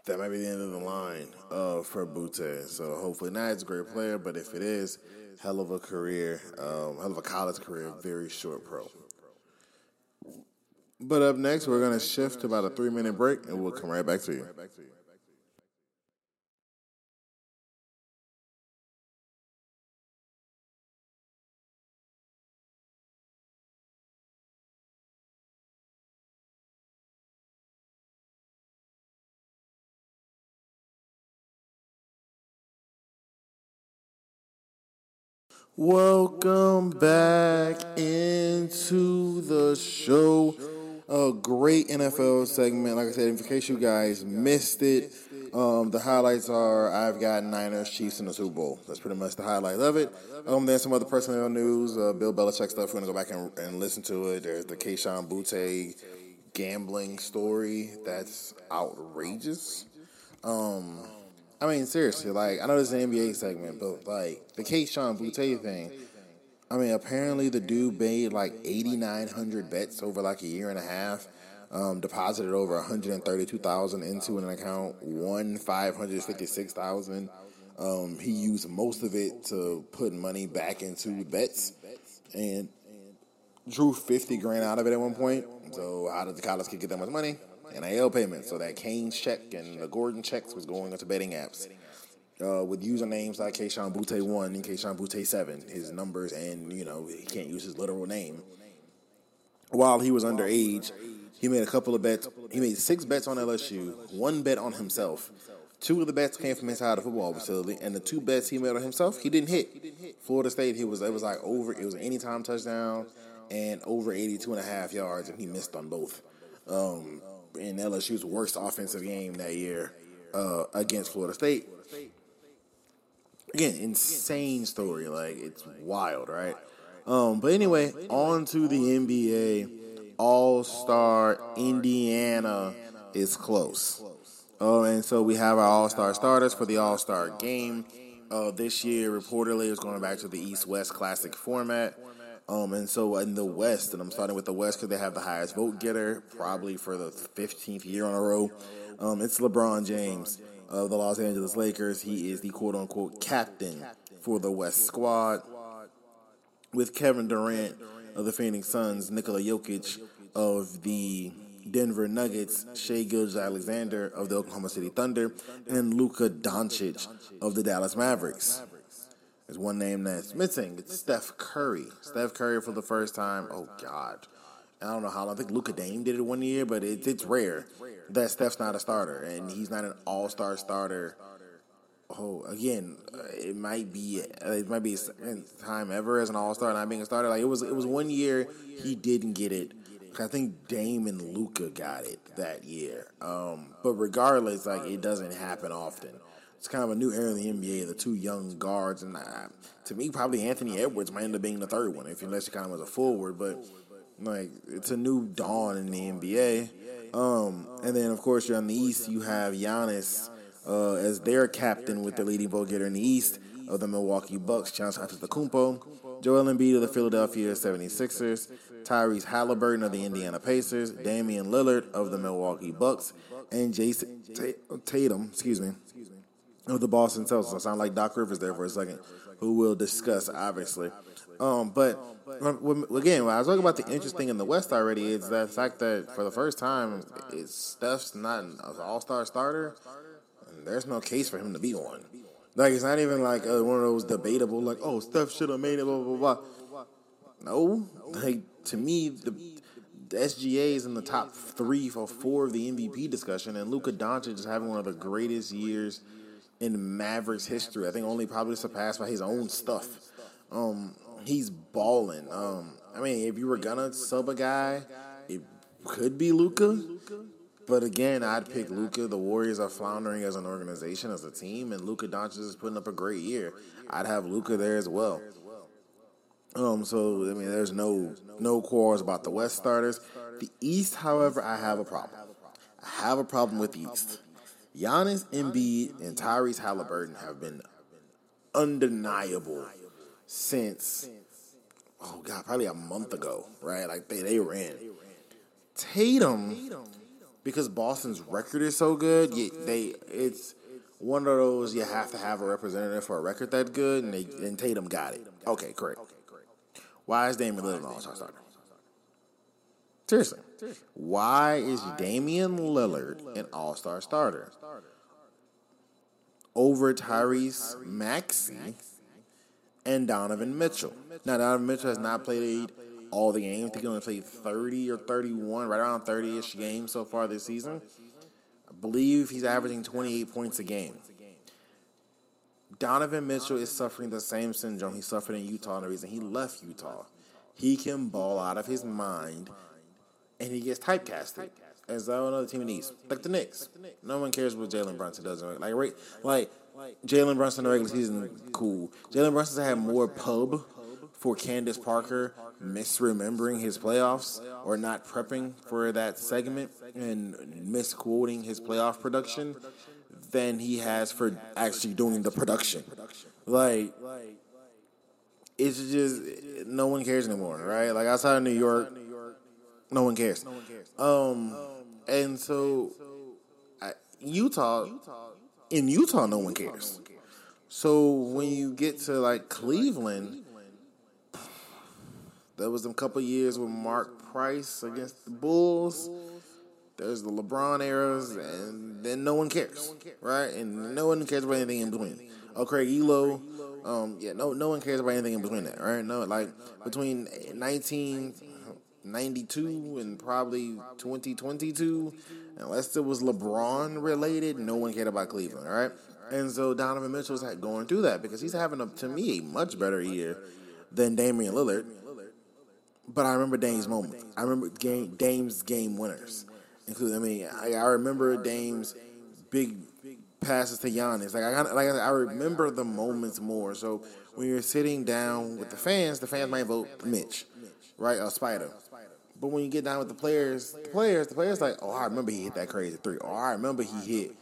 That might be the end of the line uh, for Boutte. So hopefully not. He's a great player, but if it is, hell of a career, um, hell of a college career, very short pro. But up next, we're going to shift to about a three minute break and we'll come right back to you. Welcome back into the show. A great NFL segment. Like I said, in case you guys missed it, um, the highlights are I've got Niners Chiefs in the Super Bowl. That's pretty much the highlight of it. Um, there's some other personnel news, uh, Bill Belichick stuff. We're gonna go back and, and listen to it. There's the Kayshon Boutte gambling story. That's outrageous. Um, I mean, seriously, like I know this is an NBA segment, but like the Kayshon Boutte thing. I mean, apparently the dude made like eighty nine hundred bets over like a year and a half. Um, deposited over one hundred and thirty two thousand into an account, won five hundred fifty six thousand. Um, he used most of it to put money back into bets, and drew fifty grand out of it at one point. So how did the college kid get that much money? NIL payments. So that Kane's check and the Gordon checks was going into betting apps. Uh, with usernames like Kayshon Boutte one and Kayshon Boutte seven, his numbers, and you know he can't use his literal name. While he was underage, he made a couple of bets. He made six bets on LSU, one bet on himself. Two of the bets came from inside the football facility, and the two bets he made on himself, he didn't hit. Florida State, he was it was like over. It was an anytime touchdown and over 82 and a half yards, and he missed on both. Um, in LSU's worst offensive game that year uh, against Florida State. Again, insane story. Like it's wild, right? Um, but anyway, on to the NBA. All Star Indiana is close. Oh, and so we have our All Star starters for the All Star game. Uh, this year, reportedly, is going back to the East West Classic format. Um, and so in the West, and I'm starting with the West because they have the highest vote getter, probably for the 15th year in a row. Um, it's LeBron James of the Los Angeles Lakers. He is the quote unquote captain for the West squad. With Kevin Durant of the Phoenix Suns, Nikola Jokic of the Denver Nuggets, Shai Gilgeous-Alexander of the Oklahoma City Thunder, and Luka Doncic of the Dallas Mavericks. There's one name that's missing. It's Steph Curry. Steph Curry for the first time. Oh God, I don't know how long. I think Luka Dame did it one year, but it's it's rare that Steph's not a starter and he's not an All Star starter. Oh, again, it might be it might be time ever as an All Star not being a starter. Like it was it was one year he didn't get it. I think Dame and Luka got it that year. Um, but regardless, like it doesn't happen often it's kind of a new era in the NBA. The two young guards, and uh, to me, probably Anthony Edwards might end up being the third one, if unless he kind of was a forward. But like, it's a new dawn in the NBA. Um, and then, of course, you're on the East. You have Giannis uh, as their captain with the leading vote getter in the East of the Milwaukee Bucks, Giannis Antetokounmpo, Joel Embiid of the Philadelphia 76ers, Tyrese Halliburton of the Indiana Pacers, Damian Lillard of the Milwaukee Bucks, and Jayson Tatum, excuse me, of the Boston Celtics. I sound like Doc Rivers there for a second, who we'll discuss obviously. Um, but again, when I was talking about the interesting in the West already, it's that fact that for the first time, it's Steph's not an All Star starter. There's no case for him to be one. Like it's not even like uh, one of those debatable, like oh Steph should have made it, blah blah blah. No, like to me, the, the SGA is in the top three or four of the MVP discussion, and Luka Doncic is having one of the greatest years in Mavericks history. I think only probably surpassed by his own stuff. Um, he's balling. Um, I mean, if you were gonna sub a guy, it could be Luka. But again, I'd pick Luka. The Warriors are floundering as an organization, as a team, and Luka Doncic is putting up a great year. I'd have Luka there as well. Um, so I mean, there's no no quarrels about the West starters. The East, however, I have a problem. I have a problem with the East. Giannis, Embiid, and Tyrese Halliburton have been undeniable since oh god, probably a month ago, right? Like they they ran. Tatum, because Boston's record is so good, they it's one of those you have to have a representative for a record that good, and they and Tatum got it. Okay, correct. Why is Damian Lillard an All Star starter? Seriously, why is Damian Lillard an All Star starter over Tyrese Maxey and Donovan Mitchell? Now, Donovan Mitchell has not played all the games. I think he only played 30 or 31, right around 30 ish games so far this season. I believe he's averaging 28 points a game. Donovan Mitchell is suffering the same syndrome he suffered in Utah, and the reason he left Utah. He can ball out of his mind and he gets typecasted as another team in the East, like the Knicks. No one cares what Jalen Brunson does. Like, right, like Jalen Brunson in the regular season, cool. Jalen Brunson had more pub for Candace Parker misremembering his playoffs or not prepping for that segment and misquoting his playoff production than he has for actually doing the production. Like, it's just no one cares anymore, right? Like outside of New York, no one cares. no one Um, and so Utah, in Utah, no one cares. So when you get to like Cleveland, there was a couple years with Mark Price against the Bulls. There's the LeBron eras, and then no one cares, right? And no one cares about anything in between. Oh, Craig Ehlo, um, yeah, no, no one cares about anything in between that, right? No, like between 19 92 and probably 2022, unless it was LeBron related, no one cared about Cleveland, right? And so Donovan Mitchell's going through that because he's having, a, to me, a much better year than Damian Lillard. But I remember Dame's moments. I remember Dame's game winners. Including, I mean, I, remember Dame's big passes to Giannis. Like I, like I remember the moments more. So when you're sitting down with the fans, the fans might vote Mitch, right? A Spider. But when you get down with the players, the players, the players like, oh, I remember he hit that crazy three. Oh, I remember he hit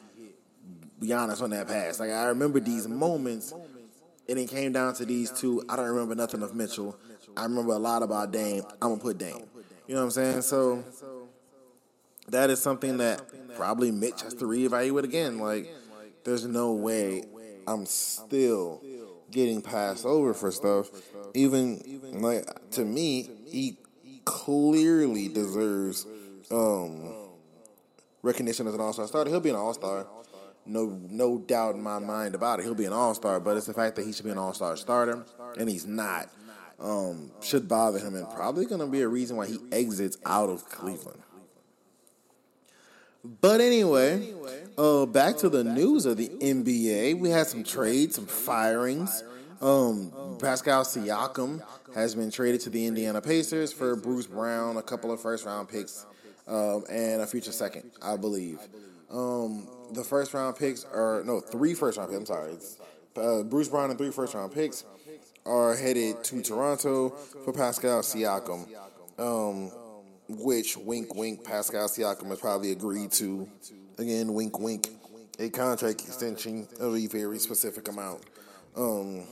Giannis on that pass. Like I remember these moments, and it came down to these two. I don't remember nothing of Mitchell. I remember a lot about Dame. I'm gonna put Dame. You know what I'm saying? So that is something that probably Mitch has to reevaluate again. Like, there's no way I'm still getting passed over for stuff. Even like to me, he clearly deserves um, recognition as an All Star starter. He'll be an All Star. No, no doubt in my mind about it. He'll be an All Star, but it's the fact that he should be an All Star starter and he's not. Um, should bother him and probably going to be a reason why he exits out of Cleveland. But anyway, uh, back to the news of the NBA. We had some trades, some firings. Um, Pascal Siakam has been traded to the Indiana Pacers for Bruce Brown, a couple of first round picks, um, and a future second, I believe. Um, the first round picks are no three first round picks. I'm sorry, it's, uh, Bruce Brown and three first round picks are headed to Toronto for Pascal Siakam. Um, which wink wink Pascal Siakam has probably agreed to. Again, wink wink, a contract extension of a very specific amount. Um,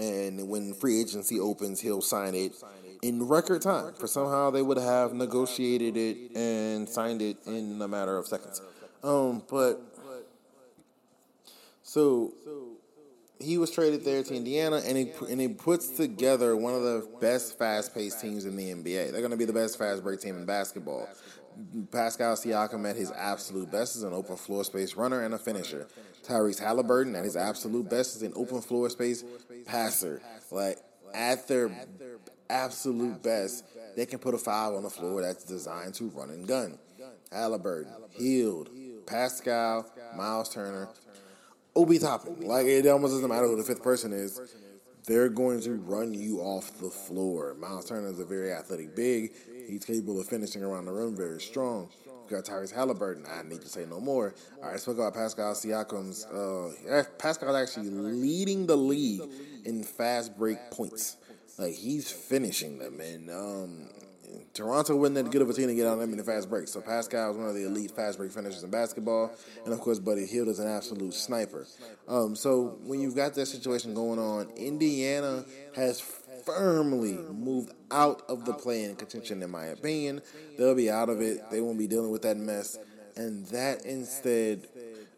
and when free agency opens, he'll sign it in record time. For somehow they would have negotiated it and signed it in a matter of seconds. Um, but so he was traded there to Indiana, and he and he puts together one of the best fast paced teams in the NBA. They're going to be the best fast break team in basketball. Pascal Siakam at his absolute best is an open floor space runner and a finisher. Tyrese Halliburton at his absolute best is an open floor space passer. Like at their absolute best, they can put a five on the floor that's designed to run and gun. Halliburton, Hield, Pascal, Miles Turner, Obi Toppin. Like it almost doesn't matter who the fifth person is. They're going to run you off the floor. Miles Turner is a very athletic big. He's capable of finishing around the rim, very strong. Got Tyrese Halliburton. I need to say no more. All right, let's about Pascal Siakam's. Uh, Pascal actually leading the league in fast break points. Like he's finishing them, and um, Toronto wasn't that good of a team to get on them in the fast break. So Pascal is one of the elite fast break finishers in basketball, and of course, Buddy Hield is an absolute sniper. Um, so when you've got that situation going on, Indiana has firmly moved out of the play-in contention, in my opinion. They'll be out of it. They won't be dealing with that mess, and that instead,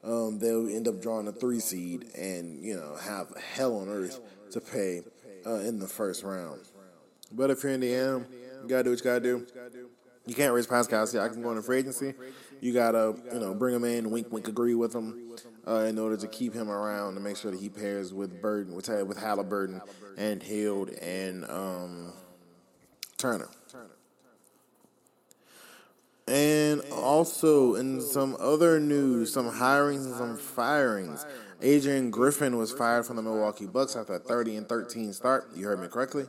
um, they'll end up drawing a three seed and you know have hell on earth to pay uh, in the first round. But if you're Indiana you gotta do what you gotta do. You can't raise Pascal. Siakam go into free agency. You gotta, you know, bring him in, wink, wink, agree with him, uh, in order to keep him around and make sure that he pairs with Burden, with with Halliburton and Hield and um, Turner. And also in some other news, some hirings and some firings. Adrian Griffin was fired from the Milwaukee Bucks after a 30 and 13 start. You heard me correctly.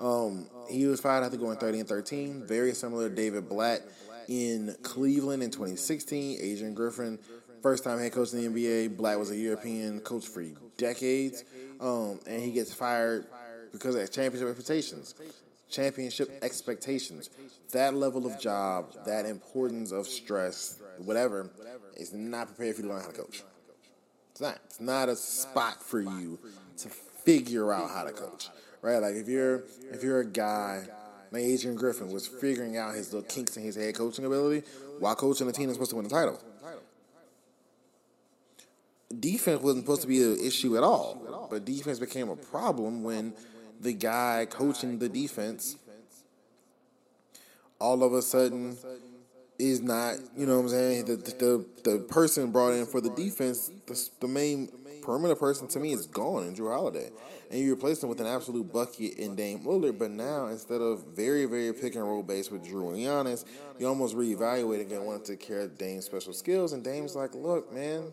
Um, he was fired after going 30 and 13. Very similar to David Blatt in Cleveland in 2016. Adrian Griffin, first time head coach in the NBA. Blatt was a European coach for decades. Um, and he gets fired because of championship expectations. Championship expectations. That level of job, that importance of stress, whatever, is not prepared for you to learn how to coach. It's not. It's not a spot for you to figure out how to coach right? Like if you're if you're a guy like Adrian Griffin was figuring out his little kinks in his head coaching ability while coaching a team that's supposed to win the title. Defense wasn't supposed to be an issue at all, but defense became a problem when the guy coaching the defense all of a sudden is not, you know what I'm saying? The the, the person brought in for the defense, the, the main perimeter person to me is gone in Jrue Holiday and you replace him with an absolute bucket in Dame Lillard. But now, instead of very, very pick and roll based with Jrue and Giannis, you almost reevaluate and want to care Dame's special skills. And Dame's like, look, man,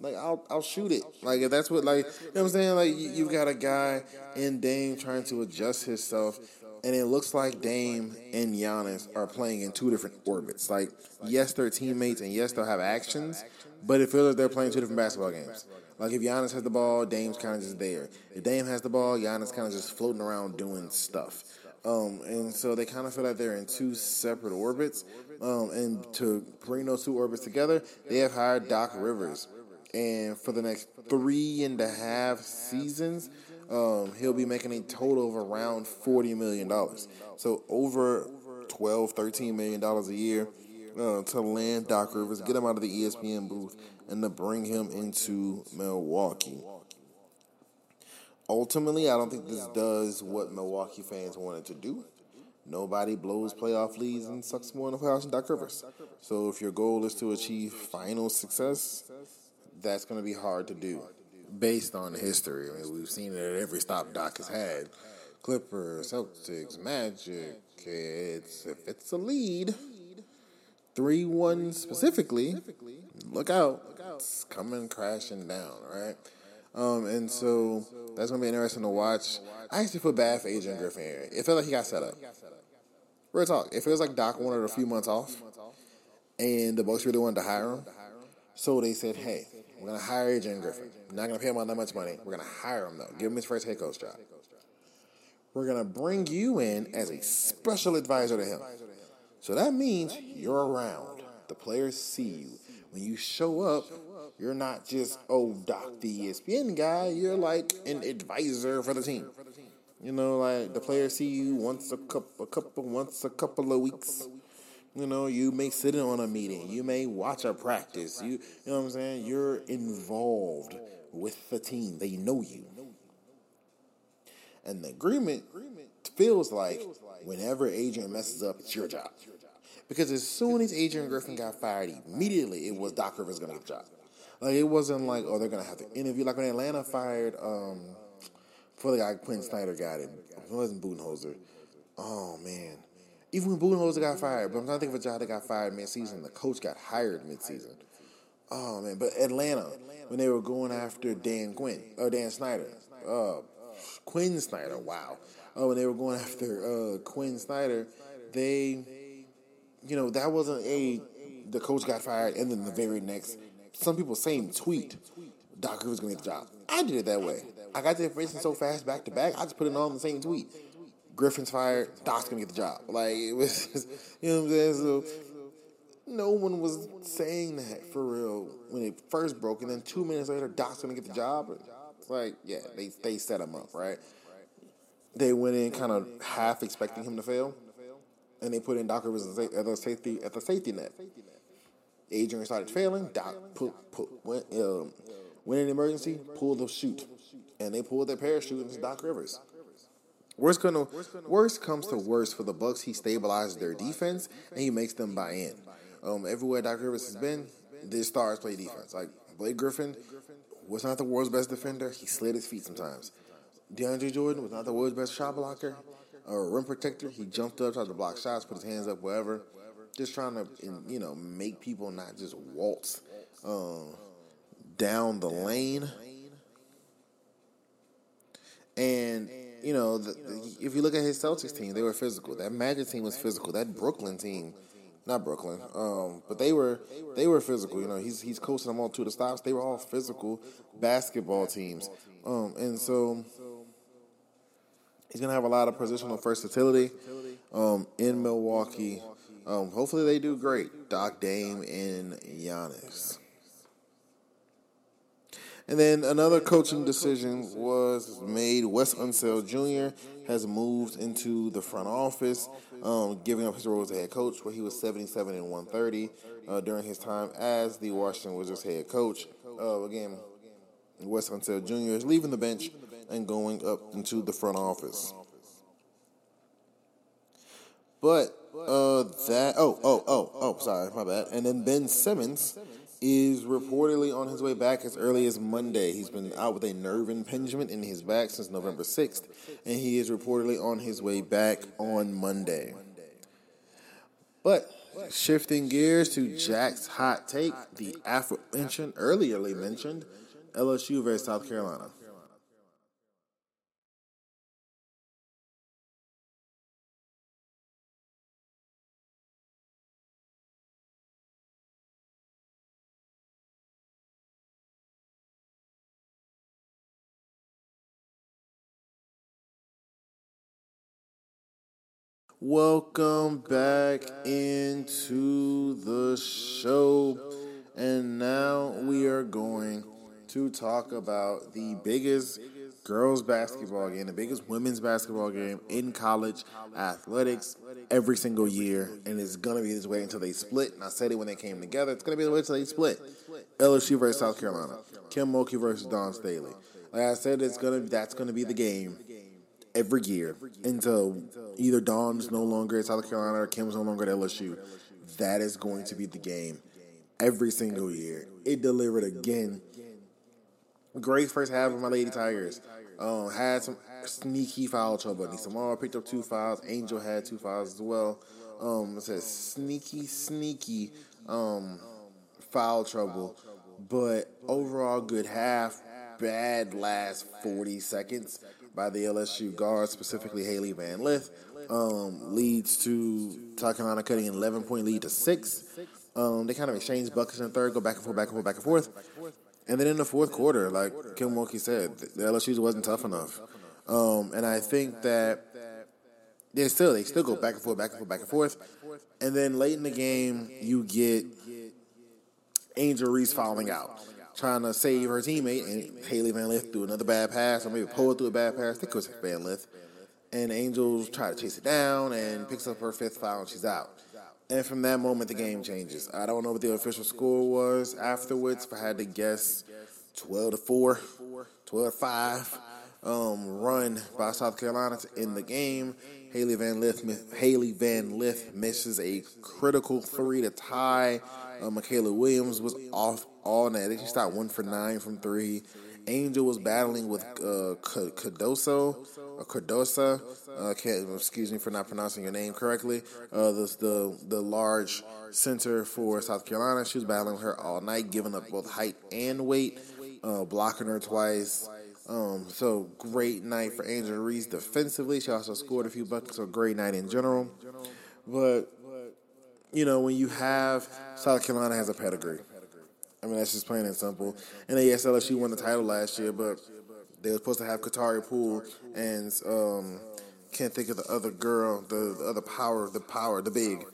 like I'll I'll shoot it. Like if that's what like you know what I'm saying. Like you, have got a guy in Dame trying to adjust himself, and it looks like Dame and Giannis are playing in two different orbits. Like yes, they're teammates, and yes, they'll have actions, but it feels like they're playing two different basketball games. Like if Giannis has the ball, Dame's kind of just there. If Dame has the ball, Giannis kind of just floating around doing stuff. Um, and so they kind of feel like they're in two separate orbits. Um, and to bring those two orbits together, they have hired Doc Rivers. And for the next three and a half seasons, um, he'll be making a total of around $40 million. So over 12 $13 million a year uh, to land Doc Rivers, get him out of the ESPN booth, and to bring him into Milwaukee. Ultimately, I don't think this does what Milwaukee fans wanted to do. Nobody blows playoff leads and sucks more in the playoffs than Doc Rivers. So if your goal is to achieve final success, that's going to be hard to do based on history. I mean, we've seen it at every stop Doc has had. Clippers, Celtics, Magic. It's if it's a lead, three one specifically, look out it's coming crashing down, right? Um, and so that's gonna be interesting to watch. I actually feel bad for Adrian Griffin here. It felt like he got set up. Real talk. It feels like Doc wanted a few months off, and the Bucks really wanted to hire him. So they said, "Hey, we're gonna hire Adrian Griffin. We're not gonna pay him all that much money. We're gonna hire him though. Give him his first head coach job. We're gonna bring you in as a special advisor to him. So that means you're around. The players see you. When you show up, you're not just oh Doc the ESPN guy. You're like an advisor for the team. You know, like the players see you once a couple, a couple, once a couple of weeks. You know, you may sit in on a meeting. You may watch a practice. You, you know what I'm saying? You're involved with the team. They know you. And the agreement feels like whenever Adrian messes up, it's your job. Because as soon as Adrian Griffin got fired, immediately it was Doc Rivers to get the job. Like it wasn't like oh they're gonna have to interview. Like when Atlanta fired um for the guy Quin Snyder got it. It wasn't Budenholzer. Oh man. Even when Budenholzer got fired, but I'm trying to think of a job that got fired mid-season. The coach got hired mid-season. Oh man, but Atlanta when they were going after Dan Quinn or Dan Snyder, uh, Quin Snyder. Wow. Oh, when they were going after uh, Quin Snyder, they, you know, that wasn't a the coach got fired, and then the very next, some people same tweet, Doc Rivers gonna get the job. I did it that way. I got the information so fast back to back. I just put it on the same tweet. Griffin's fired. Doc's gonna get the job. Like it was, you know what I'm saying. So no one was saying that for real when it first broke, and then two minutes later, Doc's gonna get the job. It's like, yeah, they they set him up right. They went in kind of half expecting him to fail, and they put in Doc Rivers at the safety at the safety net. Adrian started failing. Doc put, put went um, went in emergency, pulled the chute, and they pulled their parachute into Doc Rivers. Worst, gonna, worst comes to worst for the Bucks. He stabilizes their defense and he makes them buy in. Um, everywhere Doc Rivers has been, their stars play defense. Like Blake Griffin was not the world's best defender. He slid his feet sometimes. DeAndre Jordan was not the world's best shot blocker or rim protector. He jumped up, tried to block shots, put his hands up, whatever. Just trying to, you know, make people not just waltz um, down the lane. And you know, the, the, if you look at his Celtics team, they were physical. That Magic team was physical. That Brooklyn team not Brooklyn, um, but they were they were physical. You know, he's he's coaching them all to the stops. They were all physical basketball teams, um, and so he's gonna have a lot of positional versatility um, in Milwaukee. Um, hopefully, they do great. Doc Dame and Giannis. And then another coaching decision was made. Wes Unseld Jr. has moved into the front office, um, giving up his role as head coach, where he was 77 and 130 uh, during his time as the Washington Wizards head coach. Uh, again, Wes Unseld Jr. is leaving the bench and going up into the front office. But uh, that oh oh oh oh sorry my bad. And then Ben Simmons is reportedly on his way back as early as Monday. He's been out with a nerve impingement in his back since November 6th, and he is reportedly on his way back on Monday. But shifting gears to Jack's hot take, the aforementioned, earlierly mentioned LSU versus South Carolina. Welcome back into the show. And now we are going to talk about the biggest girls basketball game, the biggest women's basketball game in college athletics every single year. And it's going to be this way until they split. And I said it when they came together. It's going to be the way until they split. LSU versus South Carolina. Kim Mulkey versus Dawn Staley. Like I said, it's gonna that's gonna be the game every year until either Dawn's no longer at South Carolina or Kim's no longer at LSU. That is going to be the game every single year. It delivered again. Great first half of my Lady Tigers. Um, had some sneaky foul trouble. Samara picked up two fouls. Angel had two fouls as well. Um, it says sneaky, sneaky um, foul trouble. But overall, good half. Bad last 40 seconds by the LSU guard, specifically Hailey Van Lith, um, leads to South cutting an 11 point lead to six. Um, they kind of exchange buckets in the third, go back and forth, back and forth, back and forth. And then in the fourth quarter, like Kim Mulkey said, the LSU wasn't tough enough. Um, and I think that they still they still go back and forth, back and forth, back and forth. And then late in the game, you get Angel Reese fouling out trying to save her teammate, and Hailey Van Lith threw another bad pass, or maybe Poa threw a bad pass. I think it was Van Lith. And Angels try to chase it down and picks up her fifth foul, and she's out. And from that moment, the game changes. I don't know what the official score was afterwards. If I had to guess, 12 to 4, 12 to 5 um, run by South Carolina to end the game. Hailey Van Lith, Hailey Van Lith misses a critical three to tie. Uh, Mikaylah Williams was off all night. She shot one for nine from three. Angel was battling with uh, Cardoso, or Cardosa. Uh, can't, excuse me for not pronouncing your name correctly. Uh, the, the the large center for South Carolina. She was battling her all night, giving up both height and weight, uh, blocking her twice. Um, so great night for Angel Reese defensively. She also scored a few buckets. So great night in general. But you know, when you have South Carolina has a pedigree. I mean, that's just plain and simple. And yes, LSU won the title last year, but they were supposed to have Kateri Poole and um, can't think of the other girl, the, the other power, the power, the big.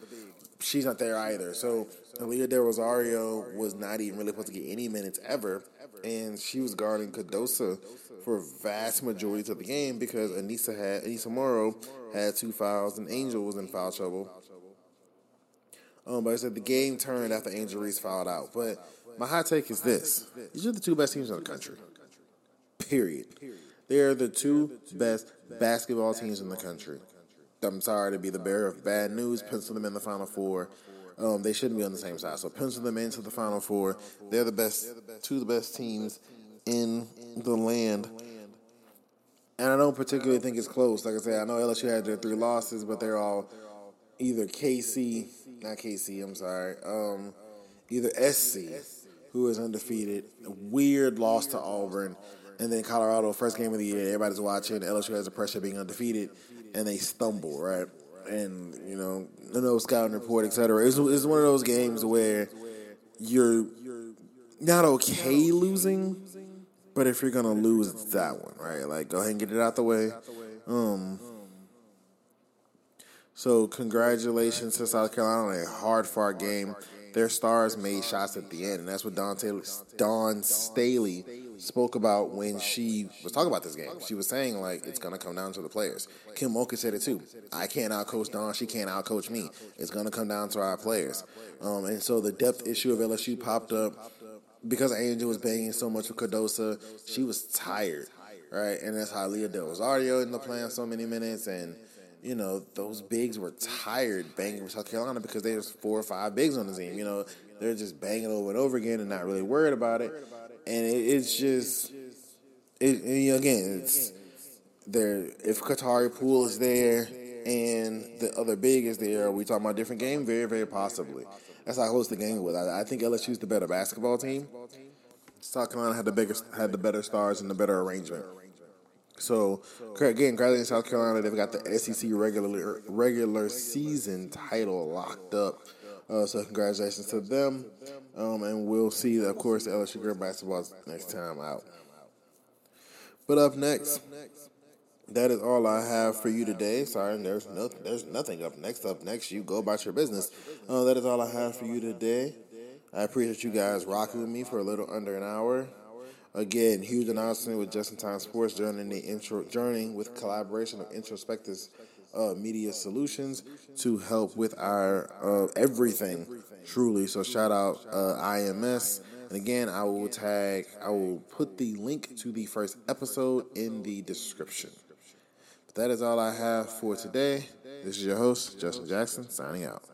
She's not there either. So Aalyah Del Rosario was not even really supposed to get any minutes ever, and she was guarding Cardoso for vast majority of the game because Aneesah had Aneesah Morrow had two fouls and Angel was in foul trouble. Um, but I said the game turned after Angel Reese fouled out. But my hot take is this: these are the two best teams in the country. Period. They are the two best basketball teams in the country. I'm sorry to be the bearer of bad news. Pencil them in the Final Four. Um, they shouldn't be on the same side. So pencil them into the Final Four. They're the best, two of the best teams in the land. And I don't particularly think it's close. Like I said, I know LSU had their three losses, but they're all either KC, not KC, I'm sorry, um, either SC, who is undefeated, weird loss to Auburn, and then Colorado, first game of the year, everybody's watching. LSU has the pressure being undefeated, and they stumble, right? And, you know, no scouting report, et cetera. It's, it's one of those games where you're not okay losing, but if you're to lose, it's that one, right? Like, go ahead and get it out the way. Um, so, congratulations to South Carolina on a hard fought game. Their stars made shots at the end, and that's what Dawn, Taylor, Dawn Staley spoke about when she was talking about this game. She was saying like it's gonna come down to the players. Kim Mulkey said it too. I can't outcoach Dawn. She can't outcoach me. It's gonna come down to our players. Um, and so the depth issue of LSU popped up because Angel was banging so much with Cardoso. She was tired, right? And that's how Leah Del Rosario in the playing so many minutes and. You know, those bigs were tired banging with South Carolina because there's four or five bigs on the team. You know, they're just banging over and over again and not really worried about it and it, it's just it, again it's there. If Kateri Poole is there and the other big is there, are we talking about a different game? Very, very possibly. That's how I host the game with. I, I think LSU's the better basketball team. South Carolina had the bigger had the better stars and the better arrangement. So again, congratulations South Carolina. They've got the SEC regular regular season title locked up. Uh, so congratulations to them. Um, and we'll see, of course, LSU girl basketball next time out. But up next, that is all I have for you today. Sorry, there's no, there's nothing up next. Up next, you go about your business. Uh, that is all I have for you today. I appreciate you guys rocking with me for a little under an hour. Again, huge announcement with Just in Time Sports joining the intro, journey with collaboration of Introspectus uh, Media Solutions to help with our uh, everything, truly. So shout out uh, IMS. And again, I will tag, I will put the link to the first episode in the description. But that is all I have for today. This is your host, Justin Jackson, signing out.